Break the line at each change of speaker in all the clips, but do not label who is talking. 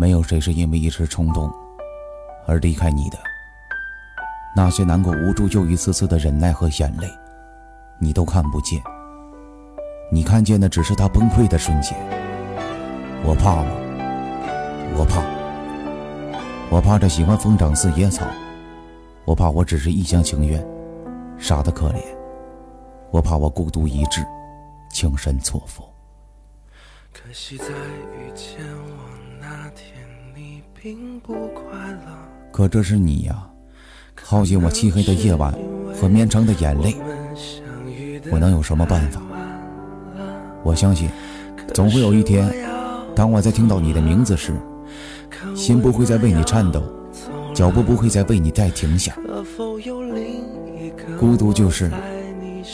没有谁是因为一时冲动而离开你的。那些难过、无助又一次次的忍耐和眼泪，你都看不见。你看见的只是他崩溃的瞬间。我怕吗？我怕。我怕这喜欢疯长似野草。我怕我只是一厢情愿，傻得可怜。我怕我孤独一掷，情深错付。可惜在遇见我那天，你并不快乐。可这是你呀。耗尽我漆黑的夜晚和绵长的眼泪，我能有什么办法？我相信，总会有一天，当我在听到你的名字时，心不会再为你颤抖，脚步不会再为你再停下。孤独就是，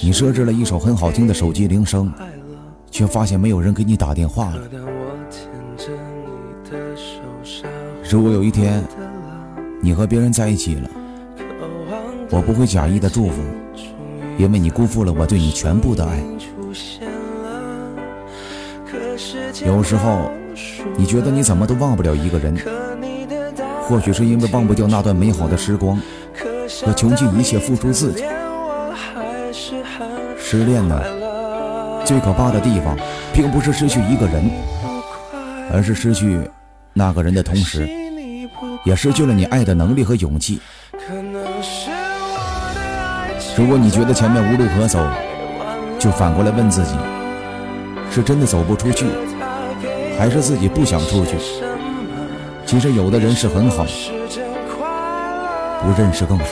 你设置了一首很好听的手机铃声，却发现没有人给你打电话了。如果有一天，你和别人在一起了。我不会假意的祝福，因为你辜负了我对你全部的爱。有时候，你觉得你怎么都忘不了一个人，或许是因为忘不掉那段美好的时光，和穷尽一切付出自己。失恋呢，最可怕的地方，并不是失去一个人，而是失去那个人的同时，也失去了你爱的能力和勇气。如果你觉得前面无路可走，就反过来问自己：是真的走不出去，还是自己不想出去？其实有的人是很好，不认识更好。